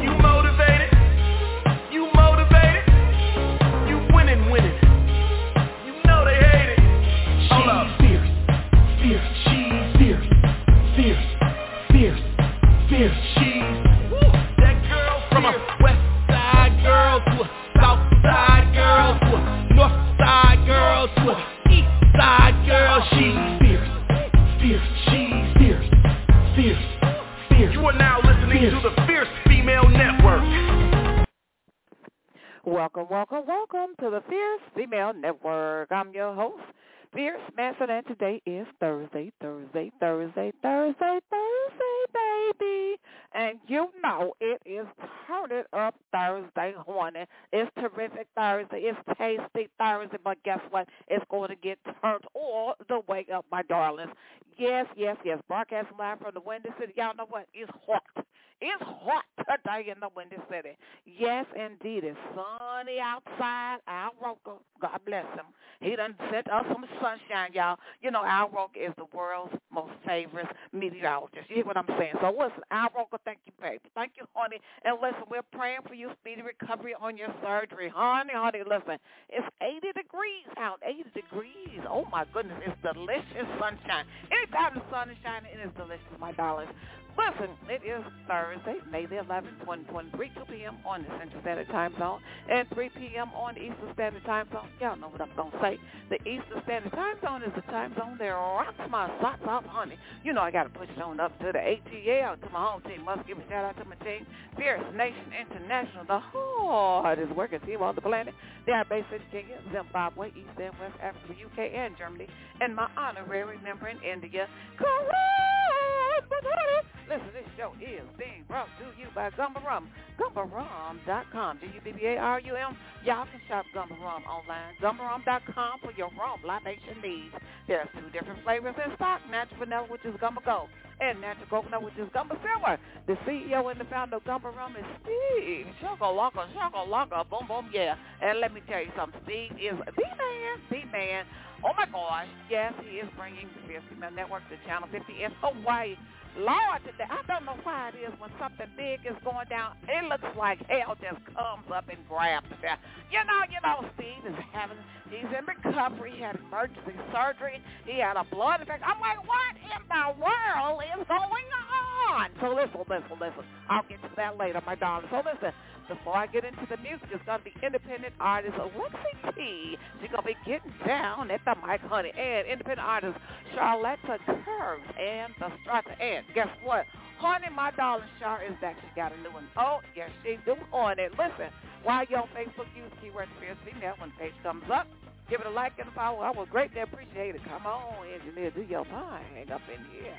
You welcome to the Fierce Female Network. I'm your host, Fierce Manson, and today is Thursday, Thursday, Thursday, Thursday, Thursday, baby. And you know it is Turn Up Thursday morning. It's terrific Thursday. It's tasty Thursday, but guess what? It's going to get turned all the way up, my darlings. Yes, yes, yes. Broadcasting live from the Windy City. Y'all know what? It's hot. It's hot today in the Windy City. Yes, indeed. It's sunny outside. Al Roker, God bless him. He done sent us some sunshine, y'all. You know, Al Roker is the world's most favorite meteorologist. You hear what I'm saying? So listen, Al Roker, thank you, baby. Thank you, honey. And listen, we're praying for you speedy recovery on your surgery. Honey, honey, listen. It's 80 degrees out. 80 degrees. Oh, my goodness. It's delicious sunshine. Anytime the sun is shining, it is delicious, my darlings. 2023, 2 p.m. on the Central Standard Time Zone, and 3 p.m. on the Eastern Standard Time Zone. Y'all know what I'm going to say. The Eastern Standard Time Zone is the time zone that rocks my socks off, honey. You know I got to push it on up to the ATL, to my home team. Must give a shout out to my team, Fierce Nation International, the hardest working team on the planet. They are based in Kenya, Zimbabwe, East and West Africa, UK, and Germany, and my honorary member in India, Correct, Listen, this show is being brought to you by Gubba Rum. GubbaRum.com. G-U-B-B-A-R-U-M. Y'all can shop Gubba Rum online. GubbaRum.com for your rum libation needs. There's two different flavors in stock. Natural vanilla, which is Gumba Gold, and natural coconut, which is Gumba Silver. The CEO and the founder of Gubba Rum is Steve. Shaka laka, shaka laka, boom, boom, yeah. And let me tell you something. Steve is the man, the man. Oh, my gosh. Yes, he is bringing the Fierce Female Network to Channel 50 in Hawaii. Lord, today, I don't know why it is when something big is going down, it looks like hell just comes up and grabs it. You know, you know, Steve is having, he's in recovery. He had emergency surgery. He had a blood infection. I'm like, what in the world is going on? So listen, listen, listen. I'll get to that later, my darling. So listen, before I get into the music, it's going to be independent artist Alexi T. She's going to be getting down at the mic, honey. And independent artist Charlotta Kerbs and the Strays and guess what? Honey, my darling Char is back. She got a new one. Oh, yes, she do on it. Listen, while you're on Facebook, use keyword Fierce Female. When the page comes up, give it a like and a follow. I would greatly appreciate it. Come on, engineer, do your thing up in here.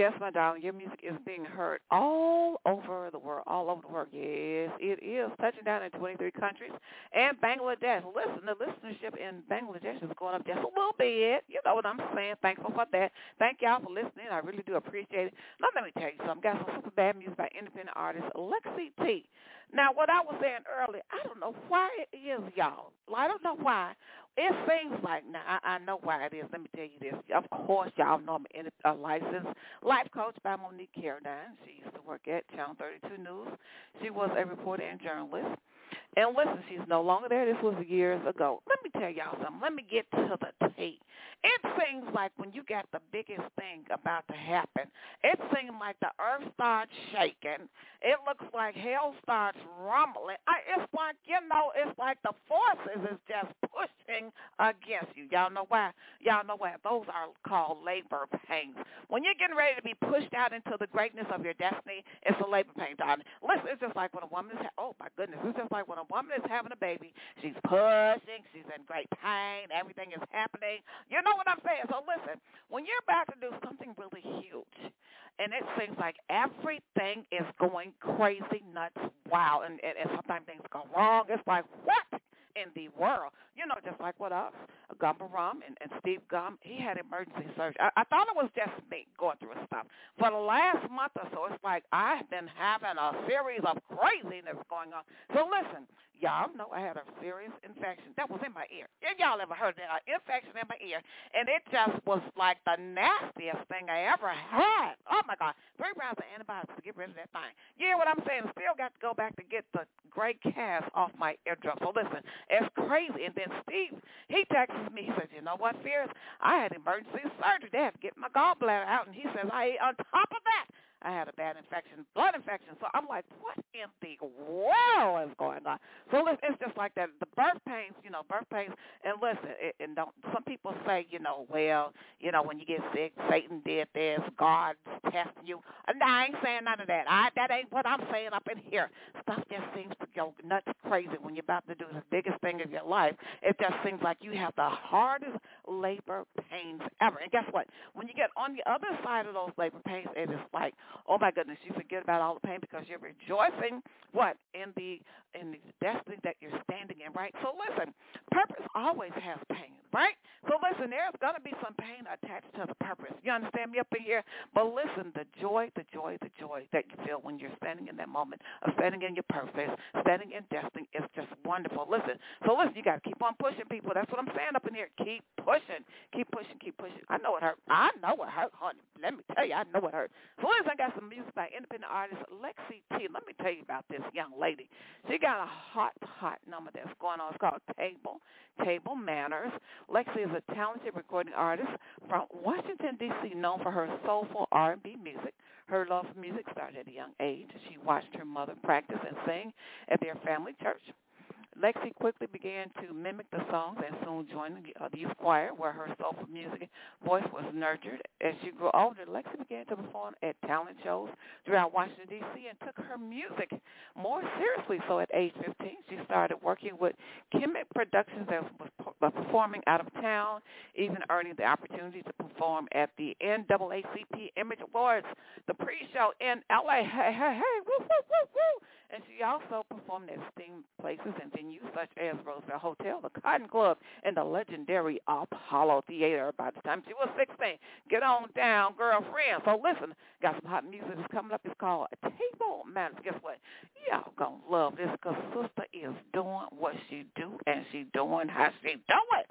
Yes, my darling, your music is being heard all over the world, all over the world. Yes, it is touching down in 23 countries and Bangladesh. Listen, the listenership in Bangladesh is going up just a little bit. You know what I'm saying? Thankful for that. Thank y'all for listening. I really do appreciate it. Now, let me tell you something. Got some super bad music by independent artist Alexi T. Now, what I was saying earlier, I don't know why it is, y'all. I don't know why. It seems like now I, I know why it is. Let me tell you this. Of course, y'all know I'm a licensed life coach by Monique Carradine. She used to work at Channel 32 News. She was a reporter and journalist. And listen, she's no longer there. This was years ago. Let me tell y'all something. Let me get to the tape. It seems like when you got the biggest thing about to happen, it seems like the earth starts shaking. It looks like hell starts rumbling. I, it's like, you know, it's like the forces is just pushing against you. Y'all know why? Y'all know why? Those are called labor pains. When you're getting ready to be pushed out into the greatness of your destiny, it's a labor pain, darling. Listen, it's just like when a woman is, ha- oh my goodness, it's just like when a woman is having a baby. She's pushing, she's in great pain, everything is happening. You know what I'm saying? So listen, when you're about to do something really huge, and it seems like everything is going crazy, nuts, wow, and, and, and sometimes things go wrong. It's like, what? In the world. You know, just like with us, Gumbo Rum and, and Steve Gum, he had emergency surgery. I, I thought it was just me going through stuff. For the last month or so, it's like I've been having a series of craziness going on. So listen, Y'all know I had a serious infection that was in my ear. If y'all ever heard that? An infection in my ear. And it just was like the nastiest thing I ever had. Oh, my God. Three rounds of antibiotics to get rid of that thing. Yeah, what I'm saying? Still got to go back to get the gray cast off my eardrum. So listen, it's crazy. And then Steve, he texts me. He says, you know what, Fierce? I had emergency surgery. They had to get my gallbladder out. And he says, I, on top of that, I had a bad infection, blood infection. So I'm like, what in the world on? So it's just like that. The birth pains, you know, birth pains. And listen, it, and don't. Some people say, you know, well, you know, when you get sick, Satan did this, God's testing you. And I ain't saying none of that. I that ain't what I'm saying up in here. Stuff just seems to go nuts crazy when you're about to do the biggest thing of your life. It just seems like you have the hardest labor pains ever. And guess what? When you get on the other side of those labor pains, it is like oh my goodness, you forget about all the pain because you're rejoicing what in the in the destiny that you're standing in, right? So listen, purpose always has pain, right? So listen, there's gonna be some pain attached to the purpose. You understand me up in here? But listen, the joy, the joy, the joy that you feel when you're standing in that moment of standing in your purpose, standing in destiny is just wonderful. Listen, so listen, you gotta keep on pushing people. That's what I'm saying up in here. Keep pushing, keep pushing, keep pushing. I know it hurt. I know it hurt, honey. Let me tell you, I know it hurt. So listen, I got some music by independent artist Lexi T. Let me tell you about this young lady. She got a hot, hot number that's going on. It's called Table, Table Manners. Lexi is a talented recording artist from Washington, D.C., known for her soulful R&B music. Her love for music started at a young age. She watched her mother practice and sing at their family church. Lexi quickly began to mimic the songs and soon joined the, uh, youth choir where her soulful music voice was nurtured. As she grew older, Lexi began to perform at talent shows throughout Washington, D.C. and took her music more seriously. So at age 15, she started working with Kemet Productions and was performing out of town, even earning the opportunity to perform at the NAACP Image Awards, the pre-show in L.A. Hey, hey, hey, woo, woo, woo, woo. And she also performed at esteemed places and venues such as Roosevelt Hotel, the Cotton Club, and the legendary Apollo Theater by the time she was 16. Get on down, girlfriend. So listen, got some hot music that's coming up. It's called Table Manners. Guess what? Y'all gonna love this because sister is doing what she do and she doing how she do it.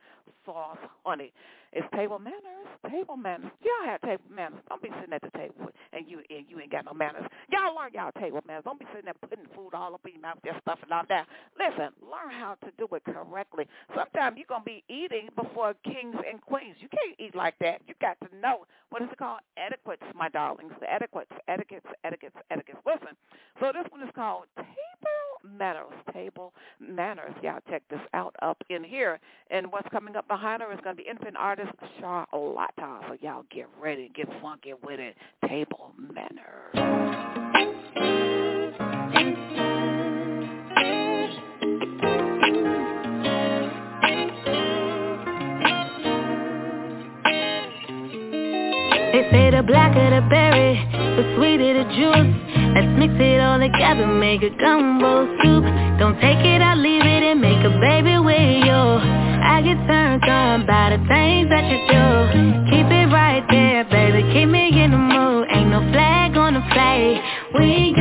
Sauce, honey. It's table manners. Table manners. Y'all have table manners. Don't be sitting at the table and you and you ain't got no manners. Y'all learn y'all table manners. Don't be sitting there putting food all up in your mouth, just stuffing all down. Listen, learn how to do it correctly. Sometimes you're gonna be eating before kings and queens. You can't eat like that. You got to know what is it called? Etiquettes, my darlings. The etiquettes, etiquettes, etiquettes, etiquettes. Listen. So this one is called table manners. Table manners. Y'all check this out up in here. And what's coming up behind her is gonna be infant artist Charlotta. So y'all get ready, get funky with it. Table manners. They say the blacker the berry, the sweeter the juice. Let's mix it all together, make a gumbo soup. Don't take it, I'll leave it and make a baby with you. I get turned on by the things that you do Keep it right there, baby, keep me in the mood Ain't no flag on the play, we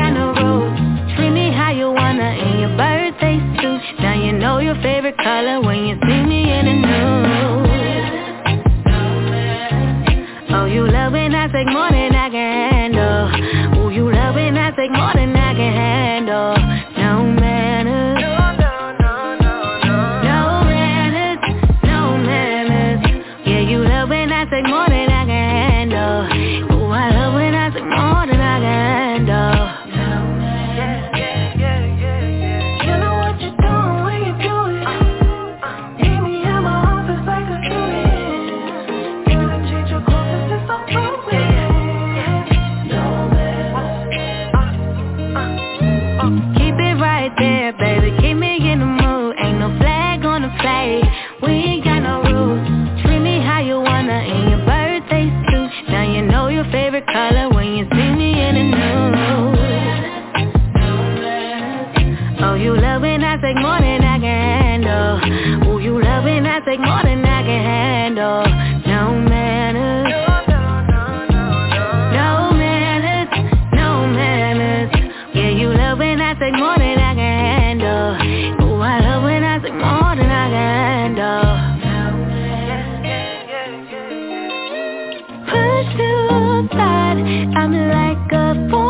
I'm like a foreign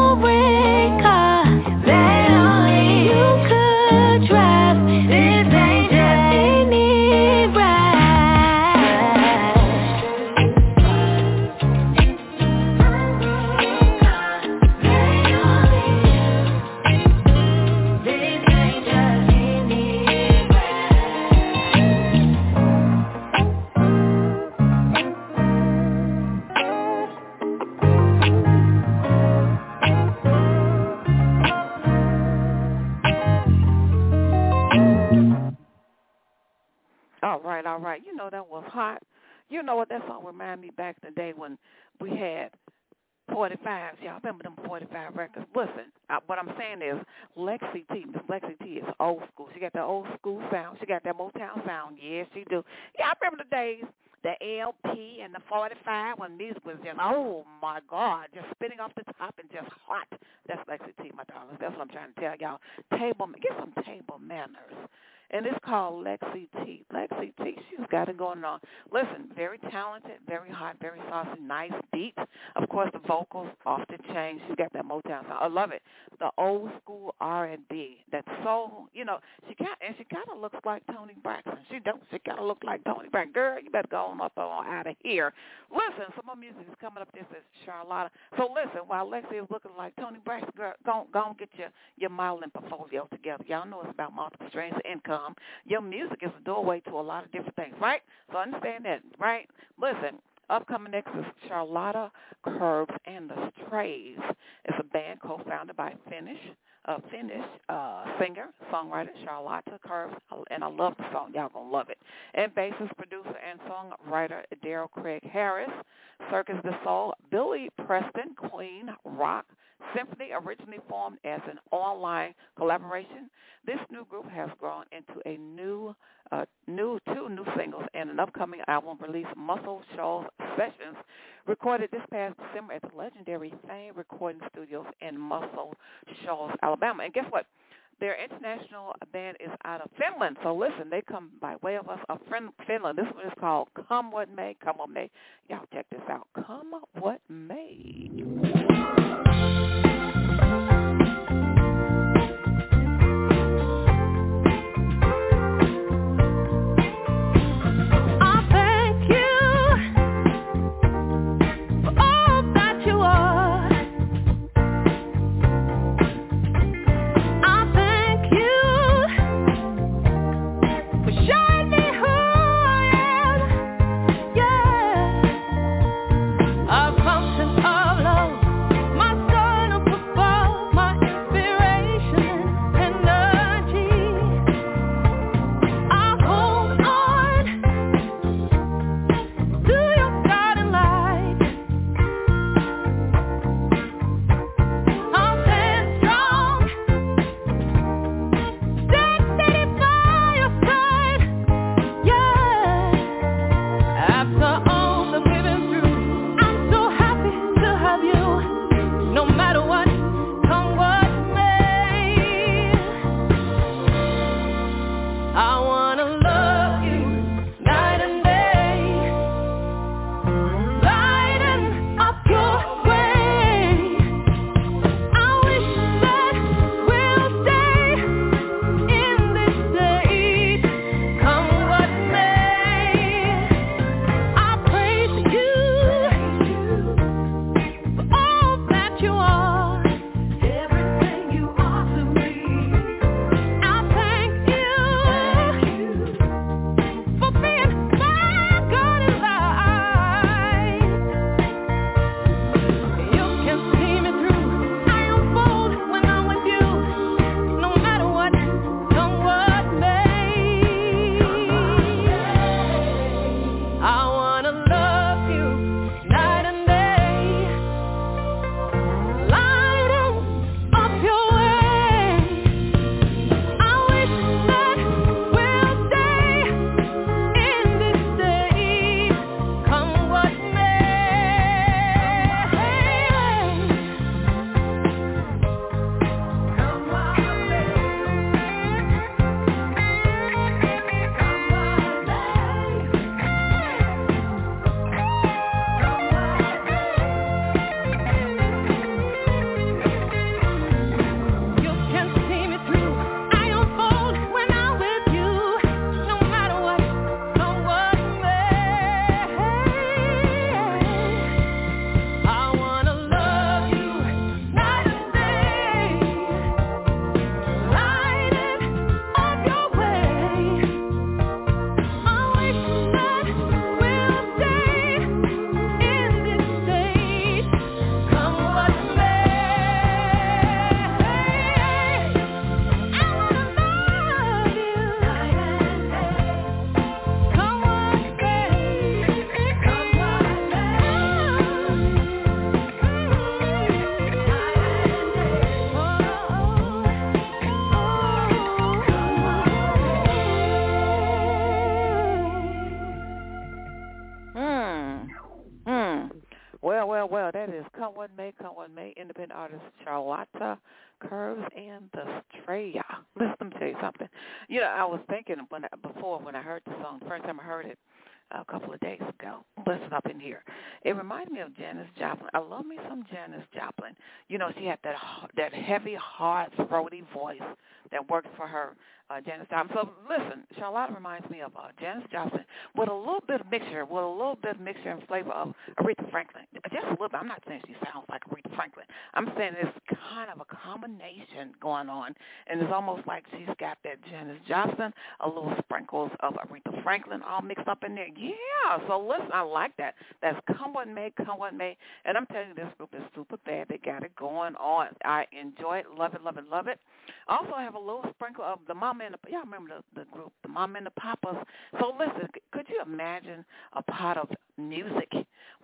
All right, all right. You know that was hot. You know what? That song remind me back in the day when we had 45s. Y'all remember them 45 records? Listen, uh, what I'm saying is Lexi T, Miss Lexi T is old school. She got that old school sound. She got that Motown sound. Yes, she do. I remember the days, the LP and the 45 when music was just, oh my God, just spinning off the top and just hot. That's Lexi T, my darlings. That's what I'm trying to tell y'all. Table, get some table manners and it's called Lexi T. Lexi T. She's got it going on. Listen, very talented, very hot, very saucy, nice beat. Of course, the vocals off the chain. She's got that Motown sound. I love it. The old school R and B. That soul. You know, she got and she kind of looks like Toni Braxton. She don't. She kind of look like Toni Braxton. Girl, you better go on up on out of here. Listen, some more music is coming up. This is Charlotta. So listen, while Lexi is looking like Toni Braxton, girl, go go and get your your modeling portfolio together. Y'all know it's about multiple streams of income. Your music is a doorway to a lot of different things, right? So understand that, right? Listen, upcoming next is Charlotta Kerbs and the Strays. It's a band co-founded by Finnish, Finnish uh, singer, songwriter Charlotta Kerbs, and I love the song. Y'all gonna love it. And bassist, producer, and songwriter Darrell Craig Harris, Circus the Soul, Billy Preston, Queen Rock, Symphony originally formed as an online collaboration. This new group has grown into a new, uh, new two new singles and an upcoming album release, Muscle Shoals Sessions, recorded this past December at the legendary Fame Recording Studios in Muscle Shoals, Alabama. And guess what? Their international band is out of Finland. So listen, they come by way of us of Finland. This one is called Come What May. Come What May. Y'all check this out. Come What May. Independent artist Charlotta Kerbs and the Strays. Listen, let me tell you something. You know, I was thinking when I, before when I heard the song, the first time I heard it, a couple of days ago. Listen up in here. It reminded me of Janis Joplin. I love me some Janis Joplin. You know, she had that that heavy, hard, throaty voice that worked for her uh, Janis Joplin. So listen, Charlotte reminds me of uh, Janis Joplin with a little bit of mixture, with a little bit of mixture and flavor of Aretha Franklin. Just a little bit. I'm not saying she sounds like Aretha Franklin. I'm saying it's kind of a combination going on, and it's almost like she's got that Janis Joplin, a little sprinkles of Aretha Franklin all mixed up in there. Yeah. So listen, I like that. That's come what may, come what may. And I'm telling you, this group is super bad. They got it going on. I enjoy it, love it, love it, love it. Also, I have a little sprinkle of the Mama and the y'all remember the, the group, the Mama and the Papas. So listen, could you imagine a pot of music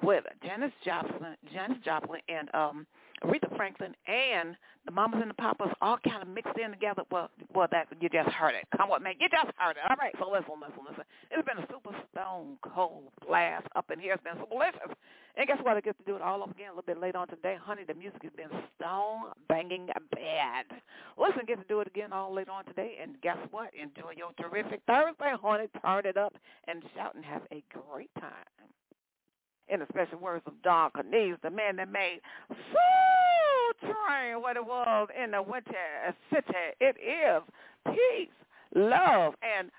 with Janis Joplin, Janis Joplin, and um Aretha Franklin and the Mamas and the Papas all kind of mixed in together. Well, well, that you just heard it. Come on, man, you just heard it. All right, so listen, listen, listen. It's been a super stone cold blast up in here. It's been so delicious. And guess what? I get to do it all over again a little bit later on today. Honey, the music has been stone banging bad. Listen, get to do it again all later on today. And guess what? Enjoy your terrific Thursday, honey. Turn it up and shout and have a great time in the special words of Don Cornelius, the man that made Soul Train what it was in the winter city. It is peace, love, and